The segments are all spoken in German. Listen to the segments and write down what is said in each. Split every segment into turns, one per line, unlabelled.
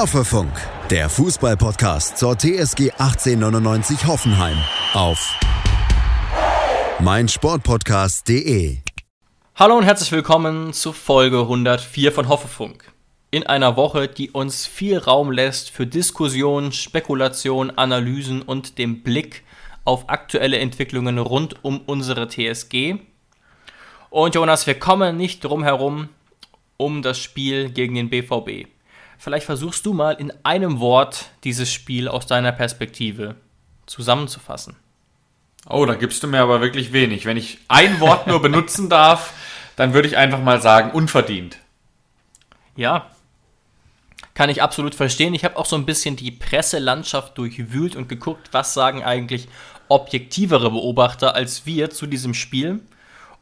Hoffefunk, der Fußballpodcast zur TSG 1899 Hoffenheim auf meinsportpodcast.de.
Hallo und herzlich willkommen zu Folge 104 von Hoffefunk. In einer Woche, die uns viel Raum lässt für Diskussionen, Spekulationen, Analysen und dem Blick auf aktuelle Entwicklungen rund um unsere TSG. Und Jonas, wir kommen nicht drum herum um das Spiel gegen den BVB. Vielleicht versuchst du mal in einem Wort dieses Spiel aus deiner Perspektive zusammenzufassen.
Oh, da gibst du mir aber wirklich wenig. Wenn ich ein Wort nur benutzen darf, dann würde ich einfach mal sagen, unverdient.
Ja, kann ich absolut verstehen. Ich habe auch so ein bisschen die Presselandschaft durchwühlt und geguckt, was sagen eigentlich objektivere Beobachter als wir zu diesem Spiel.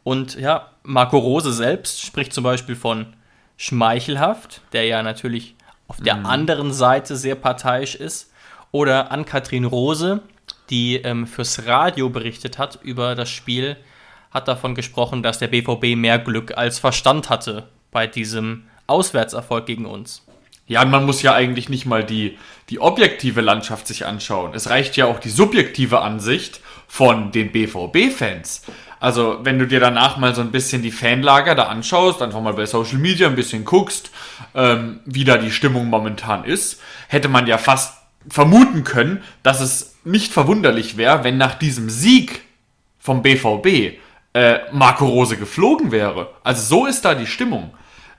Und ja, Marco Rose selbst spricht zum Beispiel von schmeichelhaft, der ja natürlich auf der mhm. anderen Seite sehr parteiisch ist. Oder Ann-Kathrin Rose, die ähm, fürs Radio berichtet hat über das Spiel, hat davon gesprochen, dass der BVB mehr Glück als Verstand hatte bei diesem Auswärtserfolg gegen uns.
Ja, man muss ja eigentlich nicht mal die, die objektive Landschaft sich anschauen. Es reicht ja auch die subjektive Ansicht von den BVB-Fans. Also, wenn du dir danach mal so ein bisschen die Fanlager da anschaust, einfach mal bei Social Media ein bisschen guckst, ähm, wie da die Stimmung momentan ist, hätte man ja fast vermuten können, dass es nicht verwunderlich wäre, wenn nach diesem Sieg vom BVB äh, Marco Rose geflogen wäre. Also so ist da die Stimmung.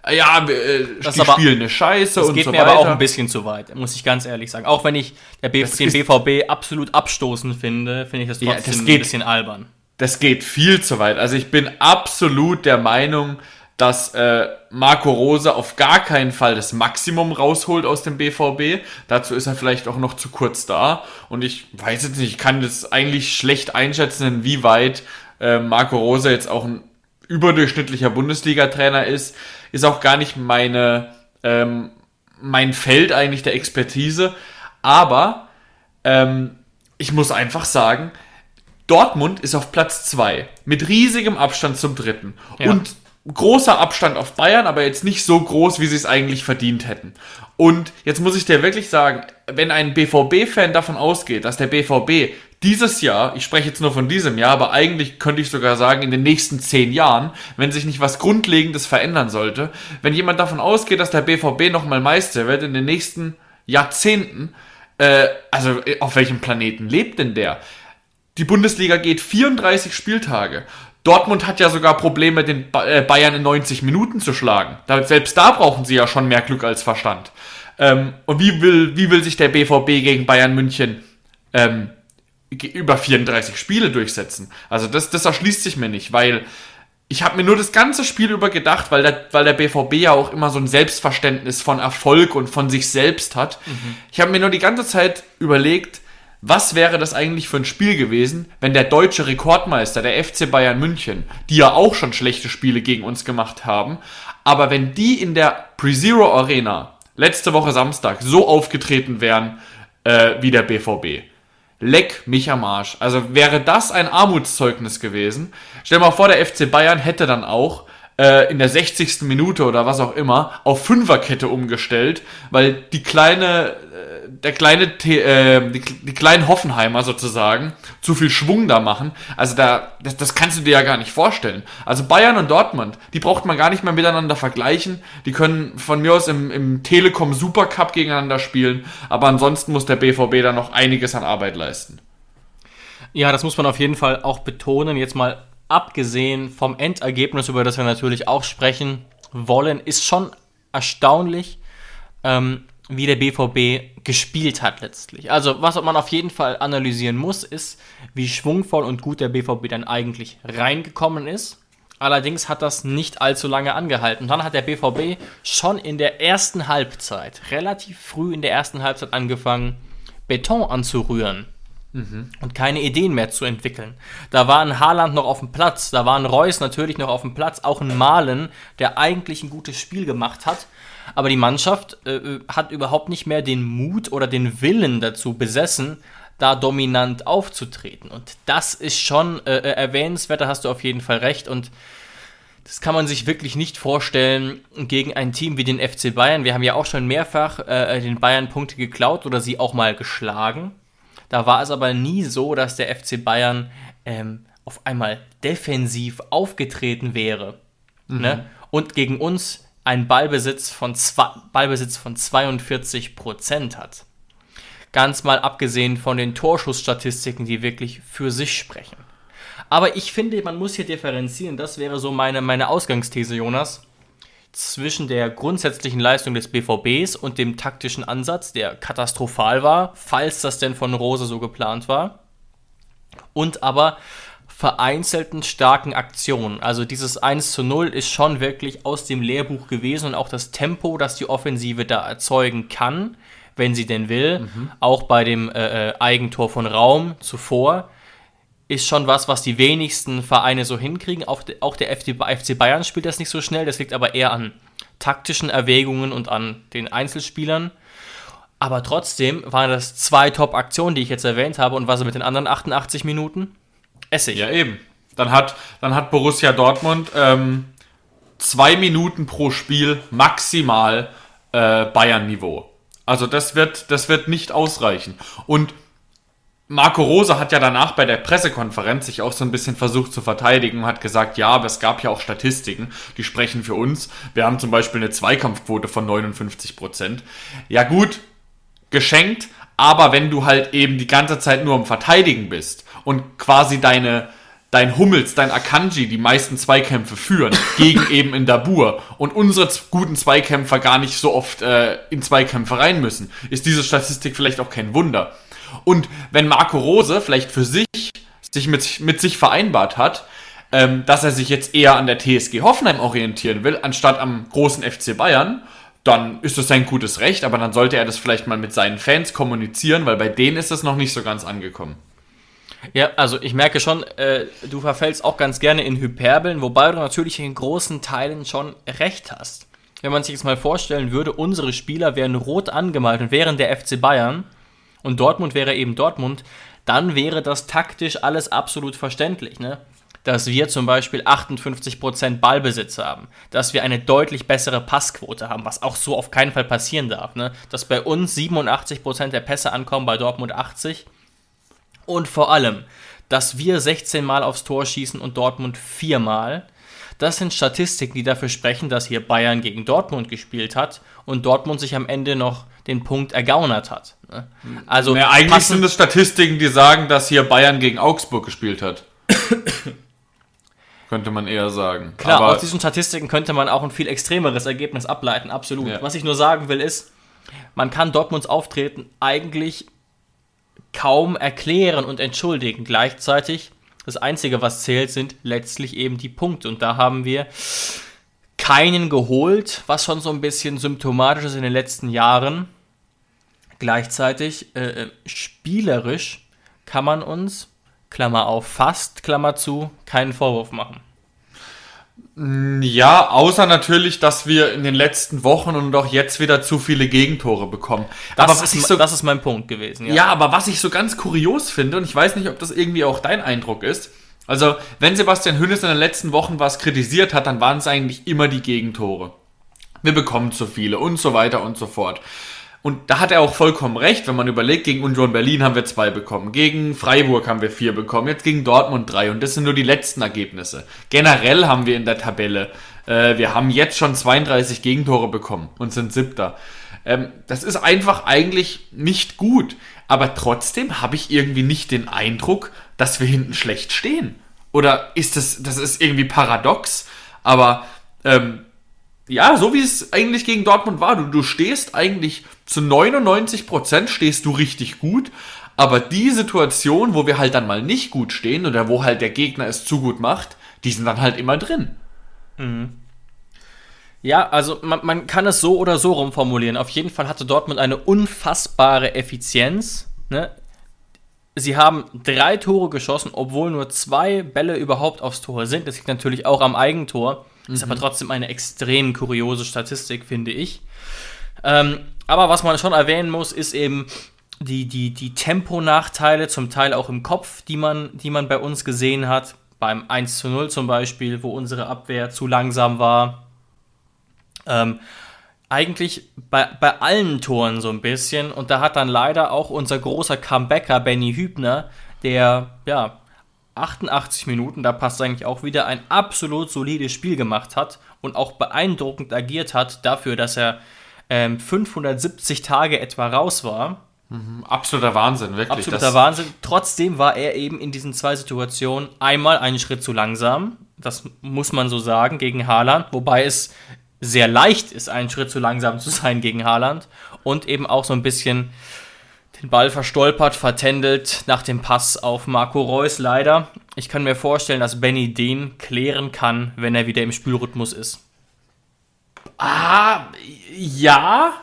Ja, äh,
das die aber, spielen eine Scheiße und so weiter. Das geht mir aber auch ein bisschen zu weit, muss ich ganz ehrlich sagen. Auch wenn ich den BVB absolut abstoßend finde, finde ich das trotzdem ja, das geht, ein bisschen albern
das geht viel zu weit. Also ich bin absolut der Meinung, dass äh, Marco Rose auf gar keinen Fall das Maximum rausholt aus dem BVB. Dazu ist er vielleicht auch noch zu kurz da. Und ich weiß jetzt nicht, ich kann das eigentlich schlecht einschätzen, inwieweit äh, Marco Rose jetzt auch ein überdurchschnittlicher Bundesliga-Trainer ist. Ist auch gar nicht meine, ähm, mein Feld eigentlich der Expertise. Aber ähm, ich muss einfach sagen, Dortmund ist auf Platz 2 mit riesigem Abstand zum dritten. Ja. Und großer Abstand auf Bayern, aber jetzt nicht so groß, wie sie es eigentlich verdient hätten. Und jetzt muss ich dir wirklich sagen, wenn ein BVB-Fan davon ausgeht, dass der BVB dieses Jahr, ich spreche jetzt nur von diesem Jahr, aber eigentlich könnte ich sogar sagen, in den nächsten zehn Jahren, wenn sich nicht was Grundlegendes verändern sollte, wenn jemand davon ausgeht, dass der BVB nochmal Meister wird in den nächsten Jahrzehnten, äh, also auf welchem Planeten lebt denn der? Die Bundesliga geht 34 Spieltage. Dortmund hat ja sogar Probleme, den äh, Bayern in 90 Minuten zu schlagen. Selbst da brauchen sie ja schon mehr Glück als Verstand. Ähm, und wie will, wie will sich der BVB gegen Bayern München ähm, über 34 Spiele durchsetzen? Also das, das erschließt sich mir nicht, weil ich habe mir nur das ganze Spiel über gedacht, weil der, weil der BVB ja auch immer so ein Selbstverständnis von Erfolg und von sich selbst hat. Mhm. Ich habe mir nur die ganze Zeit überlegt, was wäre das eigentlich für ein Spiel gewesen, wenn der deutsche Rekordmeister, der FC Bayern München, die ja auch schon schlechte Spiele gegen uns gemacht haben, aber wenn die in der Pre-Zero Arena letzte Woche Samstag so aufgetreten wären äh, wie der BVB. Leck mich am Arsch. Also wäre das ein Armutszeugnis gewesen. Stell mal vor, der FC Bayern hätte dann auch äh, in der 60. Minute oder was auch immer auf Fünferkette umgestellt, weil die kleine der kleine, äh, die, die, kleinen Hoffenheimer sozusagen zu viel Schwung da machen. Also da, das, das kannst du dir ja gar nicht vorstellen. Also Bayern und Dortmund, die braucht man gar nicht mehr miteinander vergleichen. Die können von mir aus im, im Telekom Supercup gegeneinander spielen. Aber ansonsten muss der BVB da noch einiges an Arbeit leisten.
Ja, das muss man auf jeden Fall auch betonen. Jetzt mal abgesehen vom Endergebnis, über das wir natürlich auch sprechen wollen, ist schon erstaunlich, ähm, wie der BVB gespielt hat letztlich. Also was man auf jeden Fall analysieren muss, ist, wie schwungvoll und gut der BVB dann eigentlich reingekommen ist. Allerdings hat das nicht allzu lange angehalten. Dann hat der BVB schon in der ersten Halbzeit, relativ früh in der ersten Halbzeit angefangen, Beton anzurühren. Mhm. Und keine Ideen mehr zu entwickeln. Da war ein Haaland noch auf dem Platz, da war ein Reus natürlich noch auf dem Platz, auch ein Malen, der eigentlich ein gutes Spiel gemacht hat, aber die Mannschaft äh, hat überhaupt nicht mehr den Mut oder den Willen dazu besessen, da dominant aufzutreten. Und das ist schon äh, äh, erwähnenswert, da hast du auf jeden Fall recht. Und das kann man sich wirklich nicht vorstellen gegen ein Team wie den FC Bayern. Wir haben ja auch schon mehrfach äh, den Bayern Punkte geklaut oder sie auch mal geschlagen. Da war es aber nie so, dass der FC Bayern ähm, auf einmal defensiv aufgetreten wäre. Mhm. Ne? Und gegen uns einen Ballbesitz von, zwei, Ballbesitz von 42 Prozent hat. Ganz mal abgesehen von den Torschussstatistiken, die wirklich für sich sprechen. Aber ich finde, man muss hier differenzieren. Das wäre so meine, meine Ausgangsthese, Jonas. Zwischen der grundsätzlichen Leistung des BVBs und dem taktischen Ansatz, der katastrophal war, falls das denn von Rose so geplant war. Und aber vereinzelten starken Aktionen. Also dieses 1 zu 0 ist schon wirklich aus dem Lehrbuch gewesen und auch das Tempo, das die Offensive da erzeugen kann, wenn sie denn will, mhm. auch bei dem äh, äh Eigentor von Raum zuvor, ist schon was, was die wenigsten Vereine so hinkriegen. Auch, auch der FC Bayern spielt das nicht so schnell, das liegt aber eher an taktischen Erwägungen und an den Einzelspielern. Aber trotzdem waren das zwei Top-Aktionen, die ich jetzt erwähnt habe. Und was mit den anderen 88 Minuten?
Essig. Ja, eben. Dann hat, dann hat Borussia Dortmund ähm, zwei Minuten pro Spiel maximal äh, Bayern-Niveau. Also das wird, das wird nicht ausreichen. Und Marco Rose hat ja danach bei der Pressekonferenz sich auch so ein bisschen versucht zu verteidigen und hat gesagt, ja, aber es gab ja auch Statistiken, die sprechen für uns. Wir haben zum Beispiel eine Zweikampfquote von 59 Prozent. Ja gut, geschenkt, aber wenn du halt eben die ganze Zeit nur am Verteidigen bist und quasi deine, dein Hummels, dein Akanji die meisten Zweikämpfe führen gegen eben in Dabur und unsere guten Zweikämpfer gar nicht so oft äh, in Zweikämpfe rein müssen, ist diese Statistik vielleicht auch kein Wunder. Und wenn Marco Rose vielleicht für sich sich mit, mit sich vereinbart hat, ähm, dass er sich jetzt eher an der TSG Hoffenheim orientieren will, anstatt am großen FC Bayern, dann ist das sein gutes Recht, aber dann sollte er das vielleicht mal mit seinen Fans kommunizieren, weil bei denen ist das noch nicht so ganz angekommen.
Ja, also ich merke schon, äh, du verfällst auch ganz gerne in Hyperbeln, wobei du natürlich in großen Teilen schon recht hast. Wenn man sich jetzt mal vorstellen würde, unsere Spieler wären rot angemalt und wären der FC Bayern und Dortmund wäre eben Dortmund, dann wäre das taktisch alles absolut verständlich, ne? Dass wir zum Beispiel 58% Ballbesitz haben, dass wir eine deutlich bessere Passquote haben, was auch so auf keinen Fall passieren darf, ne? Dass bei uns 87% der Pässe ankommen, bei Dortmund 80%. Und vor allem, dass wir 16 Mal aufs Tor schießen und Dortmund 4 Mal. Das sind Statistiken, die dafür sprechen, dass hier Bayern gegen Dortmund gespielt hat und Dortmund sich am Ende noch den Punkt ergaunert hat. Ne?
Also ja, eigentlich sind es Statistiken, die sagen, dass hier Bayern gegen Augsburg gespielt hat. könnte man eher sagen.
Klar, Aber aus diesen Statistiken könnte man auch ein viel extremeres Ergebnis ableiten, absolut. Ja. Was ich nur sagen will ist, man kann Dortmunds Auftreten eigentlich kaum erklären und entschuldigen. Gleichzeitig, das Einzige, was zählt, sind letztlich eben die Punkte. Und da haben wir keinen geholt, was schon so ein bisschen symptomatisch ist in den letzten Jahren. Gleichzeitig, äh, äh spielerisch kann man uns, Klammer auf, fast, Klammer zu, keinen Vorwurf machen.
Ja, außer natürlich, dass wir in den letzten Wochen und auch jetzt wieder zu viele Gegentore bekommen.
Das, aber ist, so, das ist mein Punkt gewesen.
Ja. ja, aber was ich so ganz kurios finde, und ich weiß nicht, ob das irgendwie auch dein Eindruck ist, also wenn Sebastian Hünnes in den letzten Wochen was kritisiert hat, dann waren es eigentlich immer die Gegentore. Wir bekommen zu viele und so weiter und so fort. Und da hat er auch vollkommen recht, wenn man überlegt, gegen Union Berlin haben wir zwei bekommen, gegen Freiburg haben wir vier bekommen, jetzt gegen Dortmund drei und das sind nur die letzten Ergebnisse. Generell haben wir in der Tabelle, äh, wir haben jetzt schon 32 Gegentore bekommen und sind siebter. Ähm, das ist einfach eigentlich nicht gut, aber trotzdem habe ich irgendwie nicht den Eindruck, dass wir hinten schlecht stehen. Oder ist das, das ist irgendwie paradox, aber ähm, ja, so wie es eigentlich gegen Dortmund war. Du, du stehst eigentlich zu 99 Prozent stehst du richtig gut. Aber die Situation, wo wir halt dann mal nicht gut stehen oder wo halt der Gegner es zu gut macht, die sind dann halt immer drin.
Mhm. Ja, also man, man kann es so oder so rumformulieren. Auf jeden Fall hatte Dortmund eine unfassbare Effizienz. Ne? Sie haben drei Tore geschossen, obwohl nur zwei Bälle überhaupt aufs Tor sind. Das liegt natürlich auch am Eigentor. Mhm. Ist aber mhm. trotzdem eine extrem kuriose Statistik, finde ich. Ähm, aber was man schon erwähnen muss, ist eben die, die, die Temponachteile, zum Teil auch im Kopf, die man, die man bei uns gesehen hat. beim 1 zu 0 zum Beispiel, wo unsere Abwehr zu langsam war. Ähm, eigentlich bei, bei allen Toren so ein bisschen. Und da hat dann leider auch unser großer Comebacker Benny Hübner, der ja 88 Minuten, da passt eigentlich auch wieder, ein absolut solides Spiel gemacht hat und auch beeindruckend agiert hat dafür, dass er ähm, 570 Tage etwa raus war.
Mhm, absoluter Wahnsinn, wirklich.
Absoluter das Wahnsinn. Trotzdem war er eben in diesen zwei Situationen einmal einen Schritt zu langsam. Das muss man so sagen gegen Haaland, wobei es sehr leicht ist, einen Schritt zu langsam zu sein gegen Haaland und eben auch so ein bisschen den Ball verstolpert, vertändelt nach dem Pass auf Marco Reus leider. Ich kann mir vorstellen, dass Benny den klären kann, wenn er wieder im Spielrhythmus ist.
Ah, ja,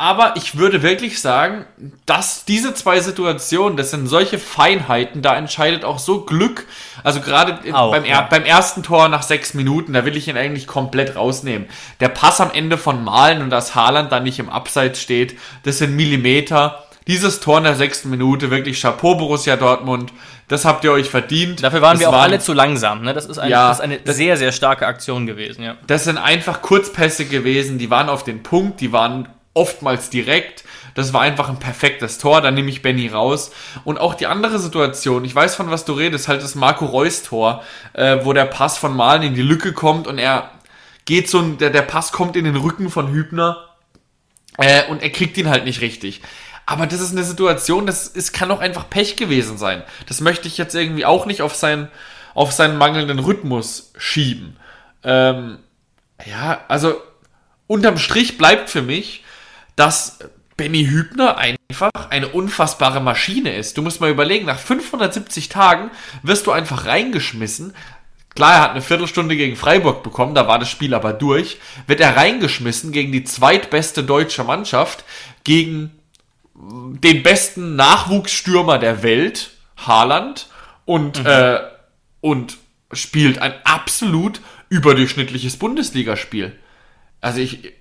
aber ich würde wirklich sagen, dass diese zwei Situationen, das sind solche Feinheiten, da entscheidet auch so Glück. Also gerade beim, ja. beim ersten Tor nach sechs Minuten, da will ich ihn eigentlich komplett rausnehmen. Der Pass am Ende von Malen und dass Haaland da nicht im Abseits steht, das sind Millimeter. Dieses Tor in der sechsten Minute, wirklich Chapeau Borussia Dortmund, das habt ihr euch verdient.
Dafür waren das wir auch waren, alle zu langsam. Ne? Das ist eine, ja, das ist eine das, sehr, sehr starke Aktion gewesen. Ja.
Das sind einfach Kurzpässe gewesen, die waren auf den Punkt, die waren oftmals direkt. Das war einfach ein perfektes Tor, da nehme ich Benny raus. Und auch die andere Situation, ich weiß von was du redest, halt das Marco Reus Tor, äh, wo der Pass von Malen in die Lücke kommt und er geht so, der, der Pass kommt in den Rücken von Hübner äh, und er kriegt ihn halt nicht richtig. Aber das ist eine Situation, das ist, kann auch einfach Pech gewesen sein. Das möchte ich jetzt irgendwie auch nicht auf, sein, auf seinen mangelnden Rhythmus schieben. Ähm, ja, also unterm Strich bleibt für mich, dass Benny Hübner einfach eine unfassbare Maschine ist. Du musst mal überlegen, nach 570 Tagen wirst du einfach reingeschmissen. Klar, er hat eine Viertelstunde gegen Freiburg bekommen, da war das Spiel aber durch. Wird er reingeschmissen gegen die zweitbeste deutsche Mannschaft, gegen den besten Nachwuchsstürmer der Welt, Haaland, und, mhm. äh, und spielt ein absolut überdurchschnittliches Bundesligaspiel. Also ich,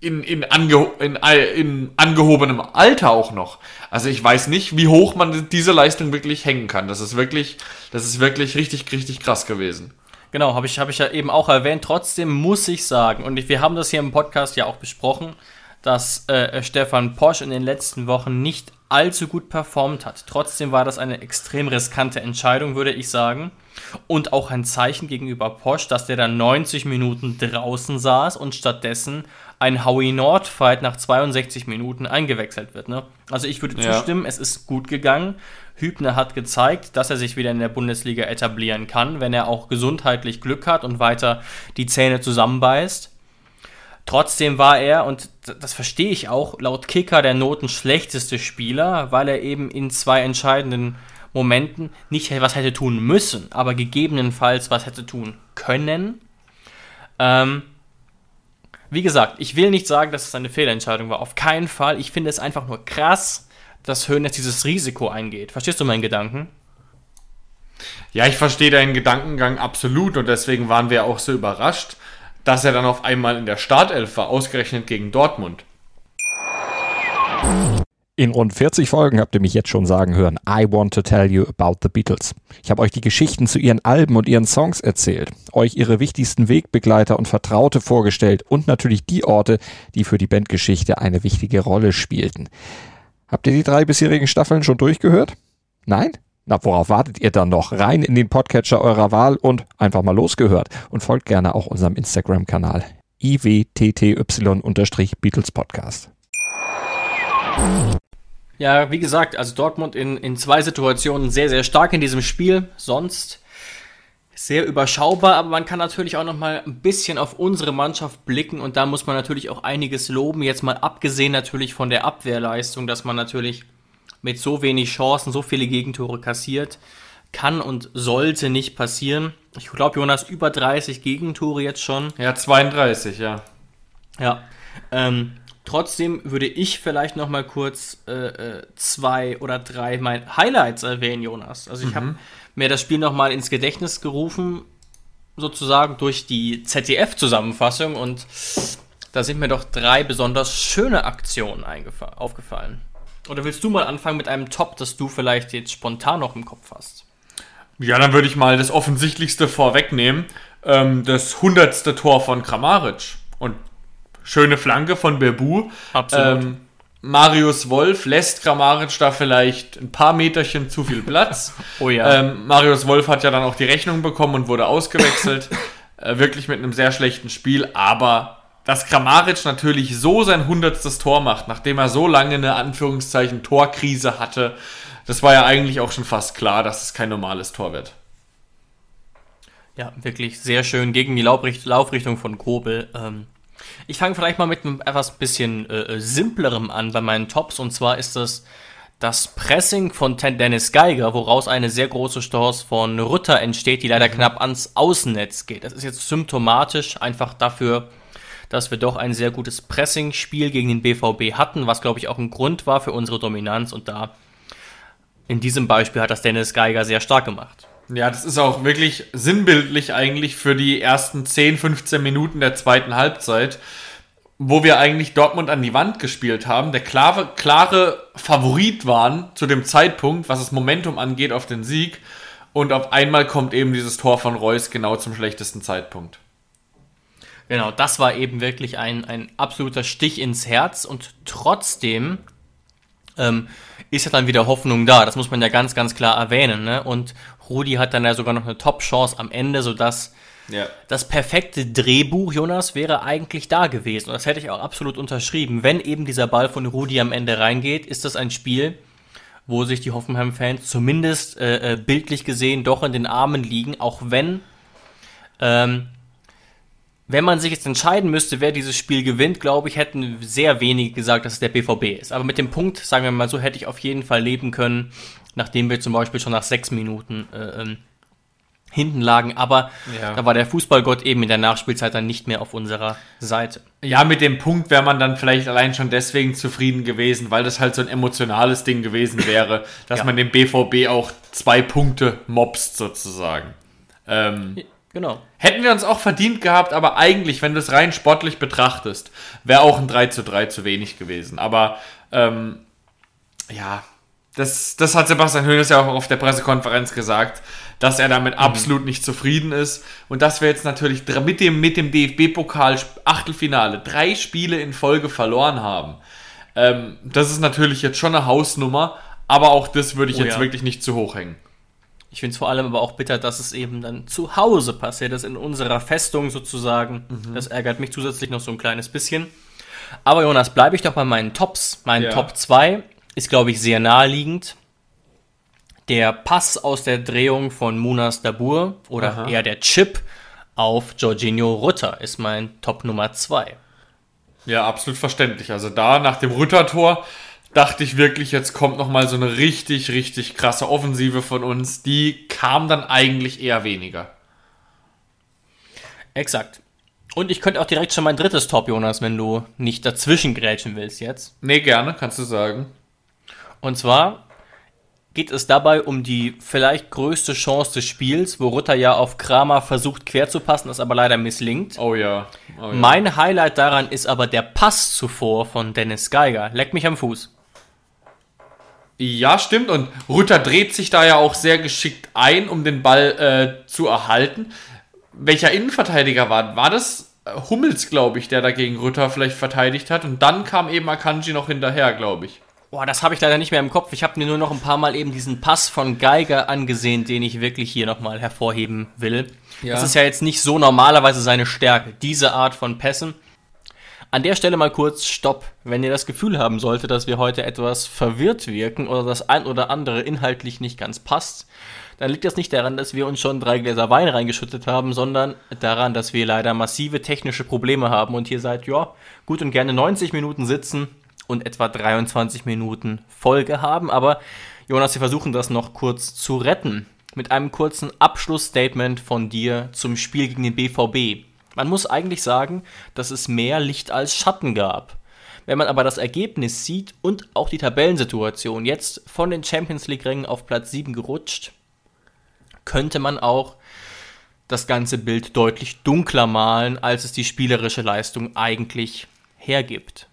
in, in, ange, in, in angehobenem Alter auch noch. Also ich weiß nicht, wie hoch man diese Leistung wirklich hängen kann. Das ist wirklich, das ist wirklich richtig, richtig krass gewesen.
Genau, habe ich, hab ich ja eben auch erwähnt. Trotzdem muss ich sagen, und wir haben das hier im Podcast ja auch besprochen, dass äh, Stefan Posch in den letzten Wochen nicht allzu gut performt hat. Trotzdem war das eine extrem riskante Entscheidung, würde ich sagen. Und auch ein Zeichen gegenüber Posch, dass der dann 90 Minuten draußen saß und stattdessen ein Howie Nord-Fight nach 62 Minuten eingewechselt wird. Ne? Also ich würde zustimmen, ja. es ist gut gegangen. Hübner hat gezeigt, dass er sich wieder in der Bundesliga etablieren kann, wenn er auch gesundheitlich Glück hat und weiter die Zähne zusammenbeißt. Trotzdem war er, und das verstehe ich auch, laut Kicker der Noten schlechteste Spieler, weil er eben in zwei entscheidenden Momenten nicht was hätte tun müssen, aber gegebenenfalls was hätte tun können. Ähm, wie gesagt, ich will nicht sagen, dass es eine Fehlentscheidung war. Auf keinen Fall. Ich finde es einfach nur krass, dass Höhn jetzt dieses Risiko eingeht. Verstehst du meinen Gedanken?
Ja, ich verstehe deinen Gedankengang absolut und deswegen waren wir auch so überrascht dass er dann auf einmal in der Startelf war, ausgerechnet gegen Dortmund.
In rund 40 Folgen habt ihr mich jetzt schon sagen hören, I want to tell you about the Beatles. Ich habe euch die Geschichten zu ihren Alben und ihren Songs erzählt, euch ihre wichtigsten Wegbegleiter und Vertraute vorgestellt und natürlich die Orte, die für die Bandgeschichte eine wichtige Rolle spielten. Habt ihr die drei bisherigen Staffeln schon durchgehört? Nein? Na, worauf wartet ihr dann noch? Rein in den Podcatcher eurer Wahl und einfach mal losgehört. Und folgt gerne auch unserem Instagram-Kanal iwtty-Beatles Podcast.
Ja, wie gesagt, also Dortmund in, in zwei Situationen sehr, sehr stark in diesem Spiel. Sonst sehr überschaubar, aber man kann natürlich auch noch mal ein bisschen auf unsere Mannschaft blicken und da muss man natürlich auch einiges loben. Jetzt mal abgesehen natürlich von der Abwehrleistung, dass man natürlich mit so wenig Chancen so viele Gegentore kassiert. Kann und sollte nicht passieren. Ich glaube, Jonas, über 30 Gegentore jetzt schon.
Ja, 32, ja.
Ja. Ähm, trotzdem würde ich vielleicht noch mal kurz äh, äh zwei oder drei mein Highlights erwähnen, Jonas. Also ich mhm. habe mir das Spiel noch mal ins Gedächtnis gerufen, sozusagen durch die ZDF-Zusammenfassung und da sind mir doch drei besonders schöne Aktionen aufgefallen. Oder willst du mal anfangen mit einem Top, das du vielleicht jetzt spontan noch im Kopf hast?
Ja, dann würde ich mal das Offensichtlichste vorwegnehmen. Ähm, das hundertste Tor von Kramaric. Und schöne Flanke von Bebu.
Absolut.
Ähm, Marius Wolf lässt Kramaric da vielleicht ein paar Meterchen zu viel Platz.
Oh ja.
Ähm, Marius Wolf hat ja dann auch die Rechnung bekommen und wurde ausgewechselt. äh, wirklich mit einem sehr schlechten Spiel, aber dass Kramaric natürlich so sein hundertstes Tor macht, nachdem er so lange eine Anführungszeichen Torkrise hatte, das war ja eigentlich auch schon fast klar, dass es kein normales Tor wird.
Ja, wirklich sehr schön gegen die Laufricht Laufrichtung von Kobel. Ähm, ich fange vielleicht mal mit einem etwas bisschen äh, simplerem an bei meinen Tops. Und zwar ist das das Pressing von Dennis Geiger, woraus eine sehr große Chance von Rutter entsteht, die leider knapp ans Außennetz geht. Das ist jetzt symptomatisch einfach dafür, dass wir doch ein sehr gutes Pressing-Spiel gegen den BVB hatten, was glaube ich auch ein Grund war für unsere Dominanz. Und da in diesem Beispiel hat das Dennis Geiger sehr stark gemacht.
Ja, das ist auch wirklich sinnbildlich eigentlich für die ersten 10, 15 Minuten der zweiten Halbzeit, wo wir eigentlich Dortmund an die Wand gespielt haben, der klare, klare Favorit waren zu dem Zeitpunkt, was das Momentum angeht auf den Sieg. Und auf einmal kommt eben dieses Tor von Reus genau zum schlechtesten Zeitpunkt.
Genau, das war eben wirklich ein, ein absoluter Stich ins Herz und trotzdem ähm, ist ja dann wieder Hoffnung da. Das muss man ja ganz, ganz klar erwähnen. Ne? Und Rudi hat dann ja sogar noch eine Top-Chance am Ende, sodass
Ja.
das perfekte Drehbuch, Jonas, wäre eigentlich da gewesen. Und das hätte ich auch absolut unterschrieben. Wenn eben dieser Ball von Rudi am Ende reingeht, ist das ein Spiel, wo sich die Hoffenheim-Fans zumindest äh, äh, bildlich gesehen doch in den Armen liegen, auch wenn ähm, wenn man sich jetzt entscheiden müsste, wer dieses Spiel gewinnt, glaube ich, hätten sehr wenige gesagt, dass es der BVB ist. Aber mit dem Punkt, sagen wir mal so, hätte ich auf jeden Fall leben können, nachdem wir zum Beispiel schon nach sechs Minuten äh, ähm, hinten lagen. Aber
Ja.
da war der Fußballgott eben in der Nachspielzeit dann nicht mehr auf unserer Seite.
Ja, mit dem Punkt wäre man dann vielleicht allein schon deswegen zufrieden gewesen, weil das halt so ein emotionales Ding gewesen wäre, dass
Ja.
man dem BVB auch zwei Punkte mobst sozusagen. Ähm,
Genau.
hätten wir uns auch verdient gehabt, aber eigentlich, wenn du es rein sportlich betrachtest, wäre auch ein 3 zu 3 zu wenig gewesen. Aber ähm, ja, das, das hat Sebastian Hoeneß ja auch auf der Pressekonferenz gesagt, dass er damit absolut nicht zufrieden ist und dass wir jetzt natürlich mit dem, mit dem DFB-Pokal Achtelfinale drei Spiele in Folge verloren haben. Ähm, das ist natürlich jetzt schon eine Hausnummer, aber auch das würde ich
Oh
jetzt
ja.
wirklich nicht zu hoch hängen.
Ich finde es vor allem aber auch bitter, dass es eben dann zu Hause passiert ist, in unserer Festung sozusagen. Das ärgert mich zusätzlich noch so ein kleines bisschen. Aber Jonas, bleibe ich doch bei meinen Tops. Mein
Ja.
Top 2 ist, glaube ich, sehr naheliegend. Der Pass aus der Drehung von Munas Dabur oder
Aha.
eher der Chip auf Jorginho Rutter ist mein Top Nummer 2.
Ja, absolut verständlich. Also da nach dem Rüttertor dachte ich wirklich, jetzt kommt noch mal so eine richtig, richtig krasse Offensive von uns. Die kam dann eigentlich eher weniger.
Exakt. Und ich könnte auch direkt schon mein drittes Top, Jonas, wenn du nicht dazwischen grätschen willst jetzt.
Nee, gerne, kannst du sagen.
Und zwar geht es dabei um die vielleicht größte Chance des Spiels, wo Rutter ja auf Kramer versucht quer zu passen, das aber leider misslingt.
Oh ja. Oh ja.
Mein Highlight daran ist aber der Pass zuvor von Dennis Geiger. Leck mich am Fuß.
Ja, stimmt. Und Rütter dreht sich da ja auch sehr geschickt ein, um den Ball äh, zu erhalten. Welcher Innenverteidiger war? War das äh, Hummels, glaube ich, der dagegen Rütter vielleicht verteidigt hat? Und dann kam eben Akanji noch hinterher, glaube ich.
Boah, das habe ich leider nicht mehr im Kopf. Ich habe mir nur noch ein paar Mal eben diesen Pass von Geiger angesehen, den ich wirklich hier nochmal hervorheben will.
Ja.
Das ist ja jetzt nicht so normalerweise seine Stärke, diese Art von Pässen. An der Stelle mal kurz Stopp. Wenn ihr das Gefühl haben solltet, dass wir heute etwas verwirrt wirken oder das ein oder andere inhaltlich nicht ganz passt, dann liegt das nicht daran, dass wir uns schon drei Gläser Wein reingeschüttet haben, sondern daran, dass wir leider massive technische Probleme haben und hier seit, ja, gut und gerne 90 Minuten sitzen und etwa 23 Minuten Folge haben. Aber Jonas, wir versuchen das noch kurz zu retten. Mit einem kurzen Abschlussstatement von dir zum Spiel gegen den BVB. Man muss eigentlich sagen, dass es mehr Licht als Schatten gab. Wenn man aber das Ergebnis sieht und auch die Tabellensituation, jetzt von den Champions League-Rängen auf Platz 7 gerutscht, könnte man auch das ganze Bild deutlich dunkler malen, als es die spielerische Leistung eigentlich hergibt.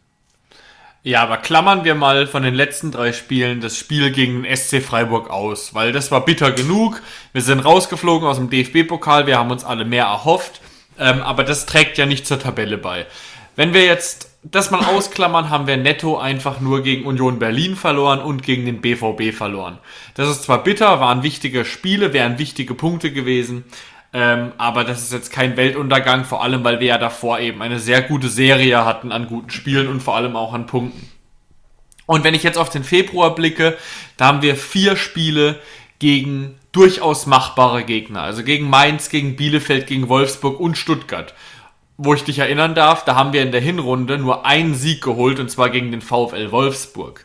Ja, aber klammern wir mal von den letzten drei Spielen das Spiel gegen SC Freiburg aus, weil das war bitter genug. Wir sind rausgeflogen aus dem DFB-Pokal, wir haben uns alle mehr erhofft, ähm, aber das trägt ja nicht zur Tabelle bei. Wenn wir jetzt das mal ausklammern, haben wir netto einfach nur gegen Union Berlin verloren und gegen den BVB verloren. Das ist zwar bitter, waren wichtige Spiele, wären wichtige Punkte gewesen, ähm, aber das ist jetzt kein Weltuntergang, vor allem weil wir ja davor eben eine sehr gute Serie hatten an guten Spielen und vor allem auch an Punkten. Und wenn ich jetzt auf den Februar blicke, da haben wir vier Spiele gegen durchaus machbare Gegner. Also gegen Mainz, gegen Bielefeld, gegen Wolfsburg und Stuttgart. Wo ich dich erinnern darf, da haben wir in der Hinrunde nur einen Sieg geholt und zwar gegen den VfL Wolfsburg.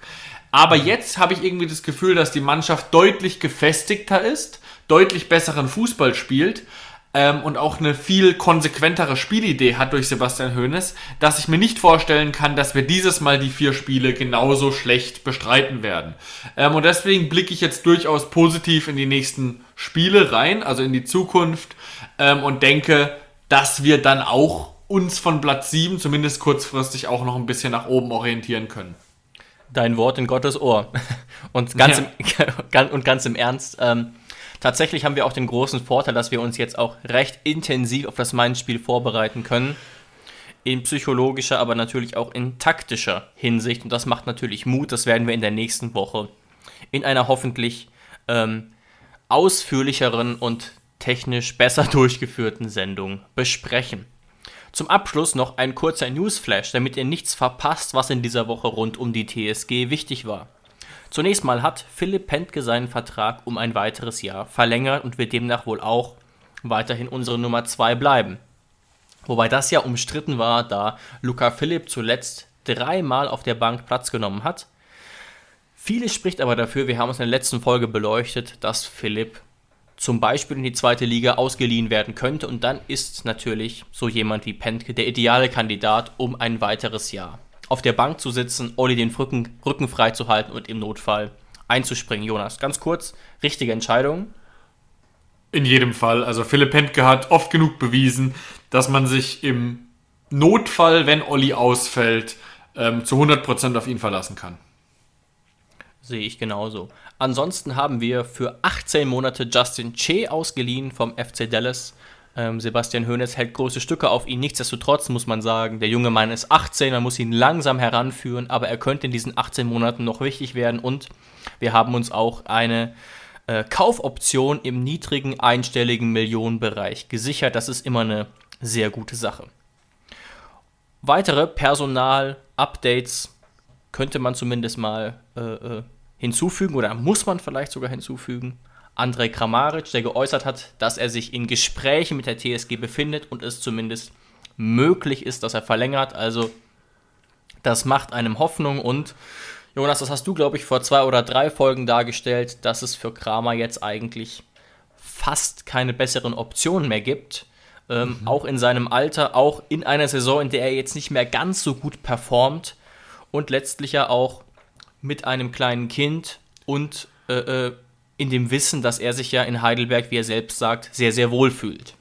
Aber jetzt habe ich irgendwie das Gefühl, dass die Mannschaft deutlich gefestigter ist deutlich besseren Fußball spielt ähm, und auch eine viel konsequentere Spielidee hat durch Sebastian Hoeneß, dass ich mir nicht vorstellen kann, dass wir dieses Mal die vier Spiele genauso schlecht bestreiten werden. Ähm, und deswegen blicke ich jetzt durchaus positiv in die nächsten Spiele rein, also in die Zukunft ähm, und denke, dass wir dann auch uns von Platz 7 zumindest kurzfristig auch noch ein bisschen nach oben orientieren können.
Dein Wort in Gottes Ohr. Und ganz, ja. im, und ganz im Ernst, ähm, Tatsächlich haben wir auch den großen Vorteil, dass wir uns jetzt auch recht intensiv auf das Mainz-Spiel vorbereiten können. In psychologischer, aber natürlich auch in taktischer Hinsicht. Und das macht natürlich Mut. Das werden wir in der nächsten Woche in einer hoffentlich ähm, ausführlicheren und technisch besser durchgeführten Sendung besprechen. Zum Abschluss noch ein kurzer Newsflash, damit ihr nichts verpasst, was in dieser Woche rund um die TSG wichtig war. Zunächst mal hat Philipp Pentke seinen Vertrag um ein weiteres Jahr verlängert und wird demnach wohl auch weiterhin unsere Nummer 2 bleiben. Wobei das ja umstritten war, da Luca Philipp zuletzt dreimal auf der Bank Platz genommen hat. Vieles spricht aber dafür, wir haben es in der letzten Folge beleuchtet, dass Philipp zum Beispiel in die zweite Liga ausgeliehen werden könnte und dann ist natürlich so jemand wie Pentke der ideale Kandidat um ein weiteres Jahr auf der Bank zu sitzen, Olli den Rücken, Rücken frei zu halten und im Notfall einzuspringen. Jonas, ganz kurz, richtige Entscheidung.
In jedem Fall. Also Philipp Hentke hat oft genug bewiesen, dass man sich im Notfall, wenn Olli ausfällt, ähm, zu 100% auf ihn verlassen kann.
Sehe ich genauso. Ansonsten haben wir für 18 Monate Justin Che ausgeliehen vom FC Dallas. Ähm, Sebastian Hoeneß hält große Stücke auf ihn. Nichtsdestotrotz muss man sagen, der junge Mann ist 18, man muss ihn langsam heranführen, aber er könnte in diesen 18 Monaten noch wichtig werden und wir haben uns auch eine äh, Kaufoption im niedrigen einstelligen Millionenbereich gesichert. Das ist immer eine sehr gute Sache. Weitere Personal-Updates könnte man zumindest mal äh, äh hinzufügen oder muss man vielleicht sogar hinzufügen. Andrej Kramaric, der geäußert hat, dass er sich in Gesprächen mit der TSG befindet und es zumindest möglich ist, dass er verlängert. Also das macht einem Hoffnung und Jonas, das hast du, glaube ich, vor zwei oder drei Folgen dargestellt, dass es für Kramer jetzt eigentlich fast keine besseren Optionen mehr gibt. Ähm, mhm. Auch in seinem Alter, auch in einer Saison, in der er jetzt nicht mehr ganz so gut performt und letztlich ja auch mit einem kleinen Kind und äh, äh in dem Wissen, dass er sich ja in Heidelberg, wie er selbst sagt, sehr, sehr wohl fühlt.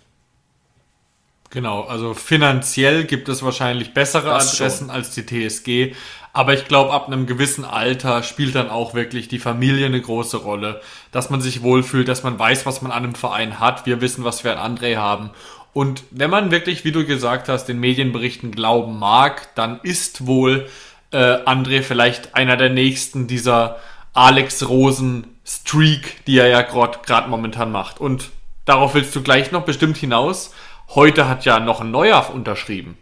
Genau, also finanziell gibt es wahrscheinlich bessere das Adressen schon. als die TSG, aber ich glaube, ab einem gewissen Alter spielt dann auch wirklich die Familie eine große Rolle, dass man sich wohlfühlt, dass man weiß, was man an einem Verein hat. Wir wissen, was wir an André haben. Und wenn man wirklich, wie du gesagt hast, den Medienberichten glauben mag, dann ist wohl äh, André vielleicht einer der nächsten dieser Alex Rosen Streak, die er ja gerade momentan macht. Und darauf willst du gleich noch bestimmt hinaus. Heute hat ja noch ein neuer unterschrieben.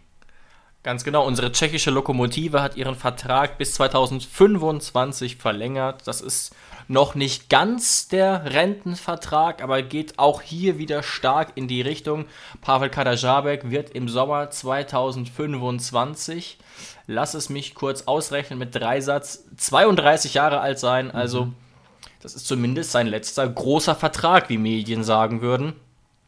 Ganz genau, unsere tschechische Lokomotive hat ihren Vertrag bis 2025 verlängert. Das ist noch nicht ganz der Rentenvertrag, aber geht auch hier wieder stark in die Richtung. Pavel Kadajabek wird im Sommer 2025, lass es mich kurz ausrechnen mit Dreisatz, 32 Jahre alt sein. Also mhm. Das ist zumindest sein letzter großer Vertrag, wie Medien sagen würden.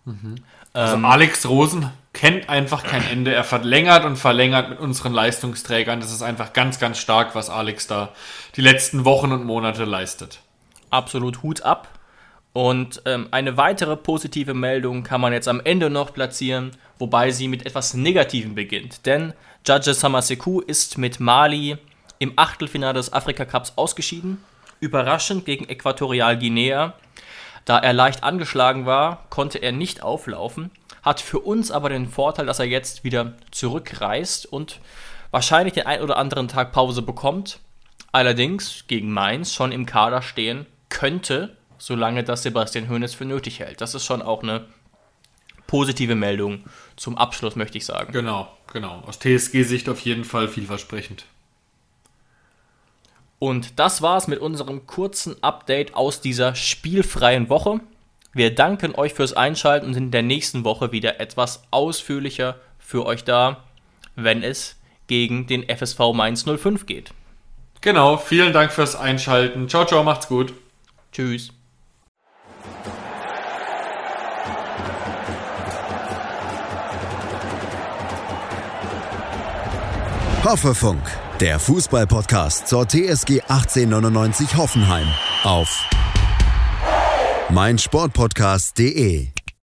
Mhm. Also ähm, Alex Rosen kennt einfach kein Ende. Er verlängert und verlängert mit unseren Leistungsträgern. Das ist einfach ganz, ganz stark, was Alex da die letzten Wochen und Monate leistet.
Absolut Hut ab. Und ähm, eine weitere positive Meldung kann man jetzt am Ende noch platzieren, wobei sie mit etwas Negativem beginnt. Denn Judge Samaseku ist mit Mali im Achtelfinale des Afrika Cups ausgeschieden. Überraschend gegen Äquatorial Guinea. Da er leicht angeschlagen war, konnte er nicht auflaufen. Hat für uns aber den Vorteil, dass er jetzt wieder zurückreist und wahrscheinlich den ein oder anderen Tag Pause bekommt. Allerdings gegen Mainz schon im Kader stehen könnte, solange das Sebastian Hoeneß für nötig hält. Das ist schon auch eine positive Meldung zum Abschluss, möchte ich sagen.
Genau, genau. Aus TSG-Sicht auf jeden Fall vielversprechend.
Und das war's mit unserem kurzen Update aus dieser spielfreien Woche. Wir danken euch fürs Einschalten und sind in der nächsten Woche wieder etwas ausführlicher für euch da, wenn es gegen den FSV Mainz 05 geht.
Genau, vielen Dank fürs Einschalten. Ciao, ciao, macht's gut.
Tschüss.
Hoffefunk, der Fußballpodcast zur TSG 1899 Hoffenheim auf meinsportpodcast.de.